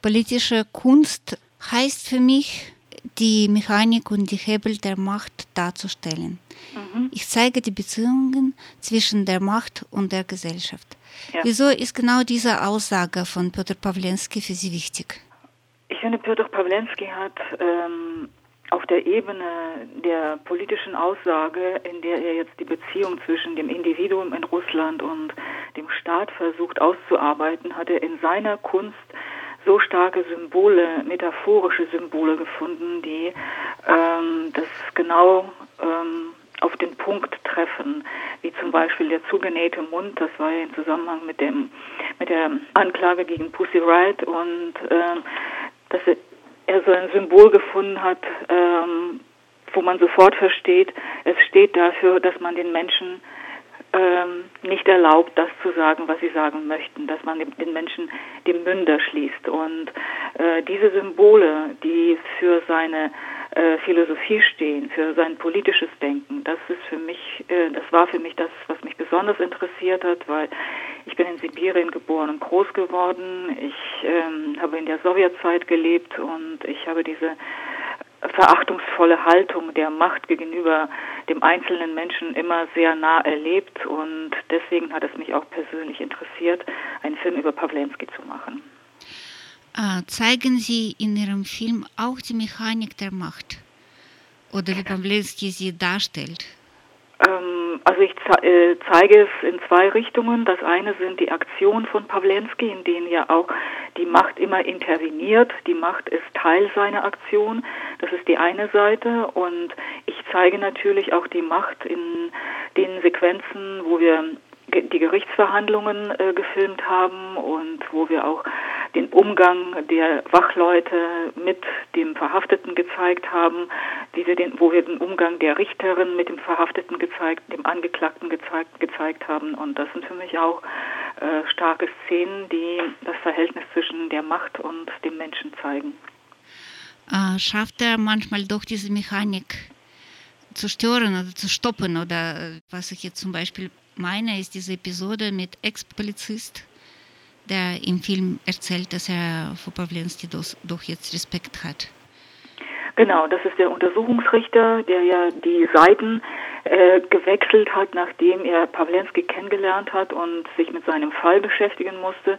Politische Kunst heißt für mich, die Mechanik und die Hebel der Macht darzustellen. Mhm. Ich zeige die Beziehungen zwischen der Macht und der Gesellschaft. Ja. Wieso ist genau diese Aussage von Piotr Pawlenski für Sie wichtig? Ich finde, Piotr Pawlenski hat ähm, auf der Ebene der politischen Aussage, in der er jetzt die Beziehung zwischen dem Individuum in Russland und dem Staat versucht auszuarbeiten, hat er in seiner Kunst so starke Symbole, metaphorische Symbole gefunden, die ähm, das genau ähm, auf den Punkt treffen, wie zum Beispiel der zugenähte Mund, das war ja im Zusammenhang mit dem mit der Anklage gegen Pussy Riot und ähm, dass er so ein Symbol gefunden hat, ähm, wo man sofort versteht, es steht dafür, dass man den Menschen ähm, nicht erlaubt, das zu sagen, was sie sagen möchten, dass man den Menschen die Münder schließt. Und äh, diese Symbole, die für seine äh, Philosophie stehen, für sein politisches Denken, das ist für mich, äh, das war für mich das, was mich besonders interessiert hat, weil ich bin in Sibirien geboren und groß geworden. Ich ähm, habe in der Sowjetzeit gelebt und ich habe diese verachtungsvolle Haltung der Macht gegenüber dem einzelnen Menschen immer sehr nah erlebt und deswegen hat es mich auch persönlich interessiert, einen Film über Pawlenski zu machen. Zeigen Sie in Ihrem Film auch die Mechanik der Macht oder wie Pawlenski sie darstellt? Also ich äh, zeige es in zwei Richtungen. Das eine sind die Aktionen von Pawlenski, in denen ja auch die Macht immer interveniert. Die Macht ist Teil seiner Aktion. Das ist die eine Seite. Und ich zeige natürlich auch die Macht in den Sequenzen, wo wir die Gerichtsverhandlungen äh, gefilmt haben und wo wir auch den Umgang der Wachleute mit dem Verhafteten gezeigt haben, wie wir den, wo wir den Umgang der Richterin mit dem Verhafteten gezeigt, dem Angeklagten gezeigt, gezeigt haben. Und das sind für mich auch äh, starke Szenen, die das Verhältnis zwischen der Macht und dem Menschen zeigen. Äh, schafft er manchmal doch diese Mechanik zu stören oder zu stoppen oder äh, was ich jetzt zum Beispiel meine, ist diese Episode mit Ex-Polizist, der im Film erzählt, dass er vor Pawlenski doch jetzt Respekt hat. Genau, das ist der Untersuchungsrichter, der ja die Seiten äh, gewechselt hat, nachdem er Pawlenski kennengelernt hat und sich mit seinem Fall beschäftigen musste.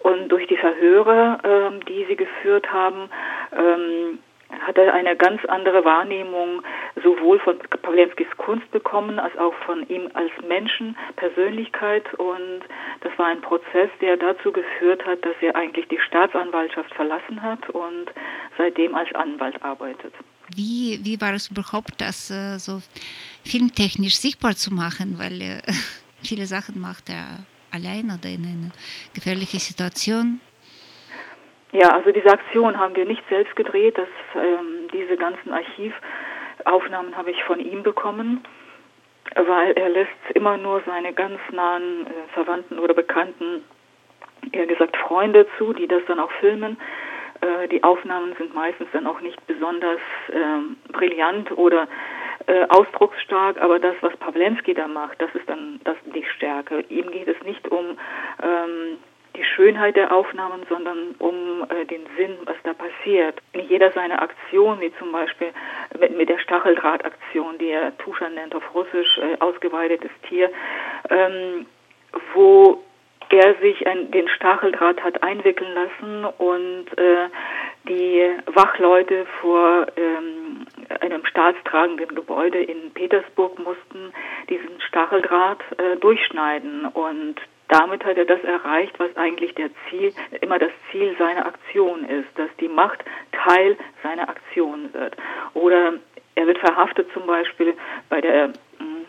Und durch die Verhöre, äh, die sie geführt haben, ähm, hat er eine ganz andere Wahrnehmung sowohl von Pawlenskis Kunst bekommen, als auch von ihm als Menschen, Persönlichkeit. Und das war ein Prozess, der dazu geführt hat, dass er eigentlich die Staatsanwaltschaft verlassen hat und seitdem als Anwalt arbeitet. Wie, wie war es überhaupt, das äh, so filmtechnisch sichtbar zu machen? Weil äh, viele Sachen macht er allein oder in einer gefährlichen Situation. Ja, also diese Aktion haben wir nicht selbst gedreht. Das, ähm, diese ganzen Archivaufnahmen habe ich von ihm bekommen, weil er lässt immer nur seine ganz nahen äh, Verwandten oder Bekannten, eher gesagt Freunde zu, die das dann auch filmen. Äh, die Aufnahmen sind meistens dann auch nicht besonders ähm, brillant oder äh, ausdrucksstark, aber das, was Pawlenski da macht, das ist dann das, die Stärke. Ihm geht es nicht um ähm, die Schönheit der Aufnahmen, sondern um äh, den Sinn, was da passiert. Jeder seiner Aktionen, wie zum Beispiel mit, mit der Stacheldrahtaktion, die er Tuscha nennt auf Russisch, äh, ausgeweidetes Tier, ähm, wo er sich an den Stacheldraht hat einwickeln lassen und äh, die Wachleute vor ähm, einem staatstragenden Gebäude in Petersburg mussten diesen Stacheldraht äh, durchschneiden und damit hat er das erreicht, was eigentlich der Ziel, immer das Ziel seiner Aktion ist, dass die Macht Teil seiner Aktion wird. Oder er wird verhaftet zum Beispiel bei der mm,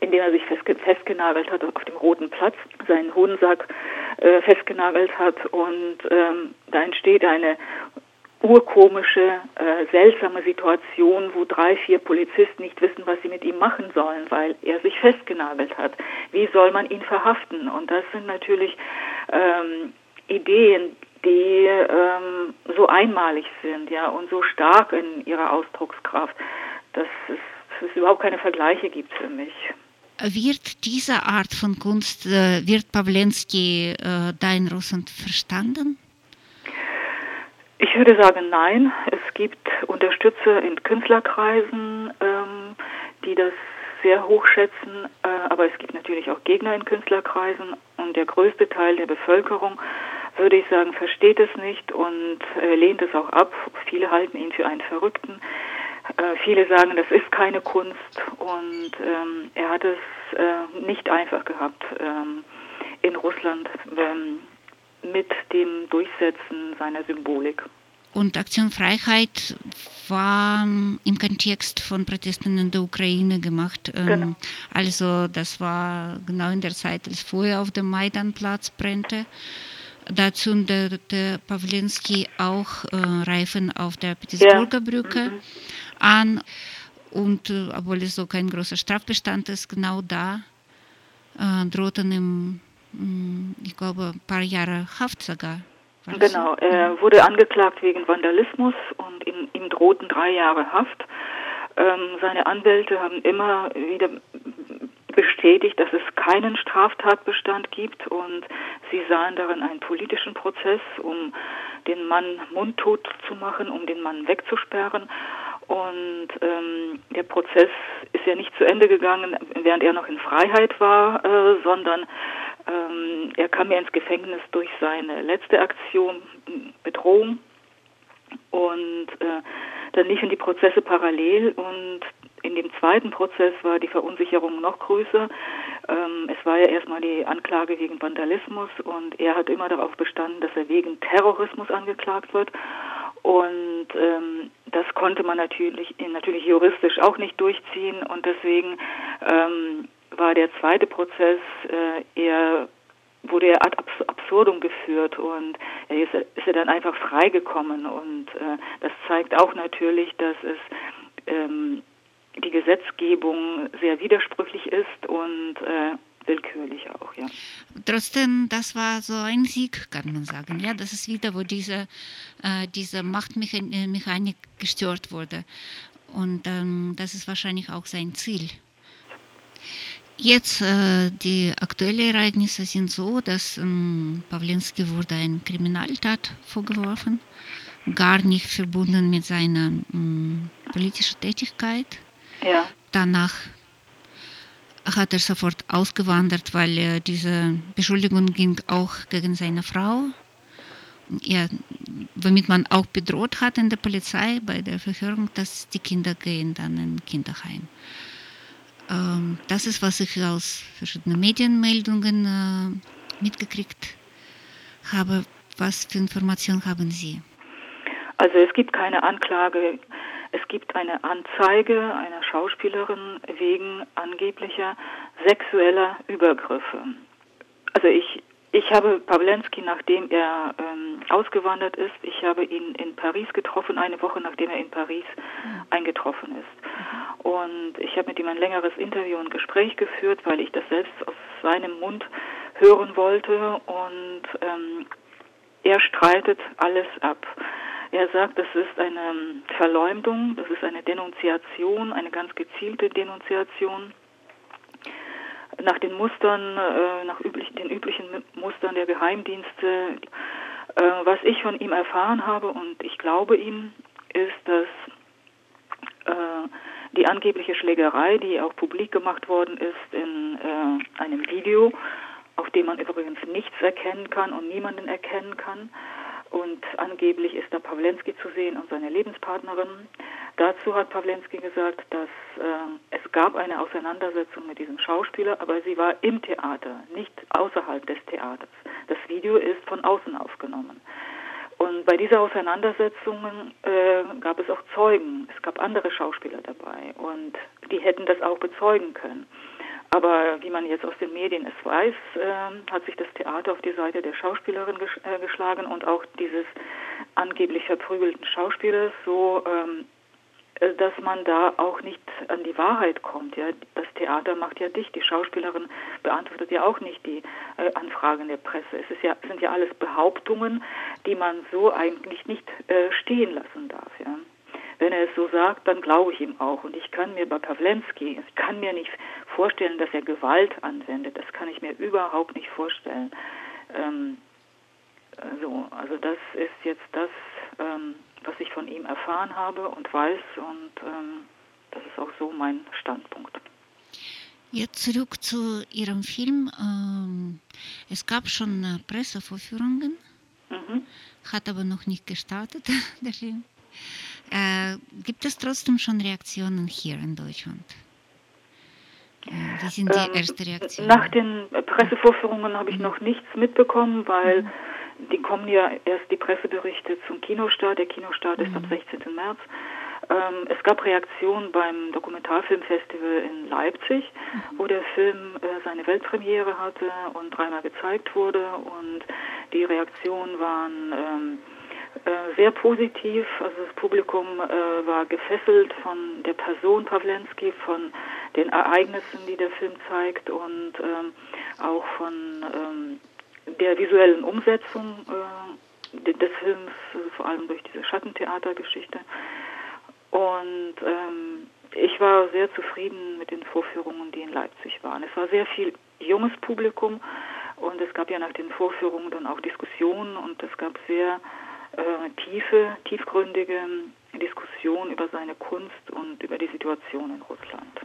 indem er sich festgenagelt hat auf dem Roten Platz, seinen Hodensack äh, festgenagelt hat und ähm, da entsteht eine urkomische, äh, seltsame Situation, wo drei, vier Polizisten nicht wissen, was sie mit ihm machen sollen, weil er sich festgenagelt hat. Wie soll man ihn verhaften? Und das sind natürlich ähm, Ideen, die ähm, so einmalig sind, ja, und so stark in ihrer Ausdruckskraft, dass es, dass es überhaupt keine Vergleiche gibt für mich. Wird diese Art von Kunst, äh, wird Pawlenski äh, da in Russland verstanden? Ich würde sagen, nein. Es gibt Unterstützer in Künstlerkreisen, ähm, die das sehr hoch schätzen, äh, aber es gibt natürlich auch Gegner in Künstlerkreisen und der größte Teil der Bevölkerung, würde ich sagen, versteht es nicht und äh, lehnt es auch ab. Viele halten ihn für einen Verrückten. Äh, viele sagen, das ist keine Kunst und ähm, er hat es äh, nicht einfach gehabt ähm, in Russland ähm, mit dem Durchsetzen seiner Symbolik. Und Aktion Freiheit war im Kontext von Protesten in der Ukraine gemacht. Ähm, genau. Also das war genau in der Zeit, als Feuer auf dem Maidanplatz brennte. Dazu zündete Pawlinski auch äh, Reifen auf der Petersburger ja. Brücke mhm. an. Und äh, obwohl es so kein großer Strafbestand ist, genau da äh, drohten ihm, mm, ich glaube, ein paar Jahre Haft sogar. Genau, er wurde angeklagt wegen Vandalismus und ihm, ihm drohten drei Jahre Haft. Ähm, seine Anwälte haben immer wieder bestätigt, dass es keinen Straftatbestand gibt und sie sahen darin einen politischen Prozess, um den Mann mundtot zu machen, um den Mann wegzusperren. Und ähm, der Prozess ist ja nicht zu Ende gegangen, während er noch in Freiheit war, äh, sondern ähm, er kam ja ins Gefängnis durch seine letzte Aktion, Bedrohung. Und äh, dann liefen die Prozesse parallel und in dem zweiten Prozess war die Verunsicherung noch größer. Ähm, es war ja erstmal die Anklage wegen Vandalismus und er hat immer darauf bestanden, dass er wegen Terrorismus angeklagt wird. Und ähm, das konnte man natürlich, natürlich juristisch auch nicht durchziehen und deswegen ähm, war der zweite Prozess äh, eher wurde er ad absurdum geführt und er ist, ist er dann einfach freigekommen und äh, das zeigt auch natürlich, dass es ähm, die Gesetzgebung sehr widersprüchlich ist und äh, willkürlich auch, ja. Trotzdem, das war so ein Sieg, kann man sagen. Ja, das ist wieder, wo diese, äh, diese Machtmechanik gestört wurde. Und ähm, das ist wahrscheinlich auch sein Ziel. Jetzt äh, die aktuellen Ereignisse sind so, dass ähm, Pawlinski wurde ein Kriminaltat vorgeworfen, gar nicht verbunden mit seiner ähm, politischen Tätigkeit. Ja. Danach hat er sofort ausgewandert, weil äh, diese Beschuldigung ging auch gegen seine Frau, ja, womit man auch bedroht hat in der Polizei bei der Verhörung, dass die Kinder gehen dann in Kinderheim. Ähm, das ist, was ich aus verschiedenen Medienmeldungen äh, mitgekriegt habe. Was für Informationen haben Sie? Also es gibt keine Anklage. Es gibt eine Anzeige einer Schauspielerin wegen angeblicher sexueller Übergriffe. Also ich ich habe Pawlenski, nachdem er ähm, ausgewandert ist, ich habe ihn in Paris getroffen, eine Woche nachdem er in Paris mhm. eingetroffen ist. Und ich habe mit ihm ein längeres Interview und Gespräch geführt, weil ich das selbst aus seinem Mund hören wollte. Und ähm, er streitet alles ab. Er sagt, das ist eine Verleumdung, das ist eine Denunziation, eine ganz gezielte Denunziation nach den Mustern, äh, nach üblich, den üblichen Mustern der Geheimdienste. Äh, was ich von ihm erfahren habe und ich glaube ihm, ist, dass äh, die angebliche Schlägerei, die auch publik gemacht worden ist in äh, einem Video, auf dem man übrigens nichts erkennen kann und niemanden erkennen kann, und angeblich ist da Pawlenski zu sehen und seine Lebenspartnerin. Dazu hat Pawlenski gesagt, dass äh, es gab eine Auseinandersetzung mit diesem Schauspieler, aber sie war im Theater, nicht außerhalb des Theaters. Das Video ist von außen aufgenommen. Und bei dieser Auseinandersetzung äh, gab es auch Zeugen. Es gab andere Schauspieler dabei und die hätten das auch bezeugen können. Aber wie man jetzt aus den Medien es weiß, äh, hat sich das Theater auf die Seite der Schauspielerin ges äh, geschlagen und auch dieses angeblich verprügelten Schauspielers, so ähm, äh, dass man da auch nicht an die Wahrheit kommt. Ja, das Theater macht ja dicht, die Schauspielerin beantwortet ja auch nicht die äh, Anfragen der Presse. Es ist ja, sind ja alles Behauptungen, die man so eigentlich nicht äh, stehen lassen darf. Ja. Wenn er es so sagt, dann glaube ich ihm auch. Und ich kann mir bei Pawlenski, ich kann mir nicht vorstellen, dass er Gewalt anwendet. Das kann ich mir überhaupt nicht vorstellen. Ähm, so, also das ist jetzt das, ähm, ich von ihm erfahren habe und weiß. Und ähm, das ist auch so mein Standpunkt. Jetzt zurück zu Ihrem Film. Ähm, es gab schon äh, Pressevorführungen, mhm. hat aber noch nicht gestartet, der Film. Gibt es trotzdem schon Reaktionen hier in Deutschland? Wie sind die ähm, ersten Reaktionen? Nach den Pressevorführungen habe ich mhm. noch nichts mitbekommen, weil mhm. die kommen ja erst die Presseberichte zum Kinostart. Der Kinostart mhm. ist am 16. Mhm. März. Ähm, es gab Reaktionen beim Dokumentarfilmfestival in Leipzig, mhm. wo der Film äh, seine Weltpremiere hatte und dreimal gezeigt wurde. Und die Reaktionen waren ähm, äh, sehr positiv. Also das Publikum äh, war gefesselt von der Person Pawlenski, von den Ereignissen, die der Film zeigt und ähm, auch von ähm, der visuellen Umsetzung äh, des Films, also vor allem durch diese Schattentheatergeschichte. Und ähm, ich war sehr zufrieden mit den Vorführungen, die in Leipzig waren. Es war sehr viel junges Publikum und es gab ja nach den Vorführungen dann auch Diskussionen und es gab sehr äh, tiefe, tiefgründige Diskussionen über seine Kunst und über die Situation in Russland.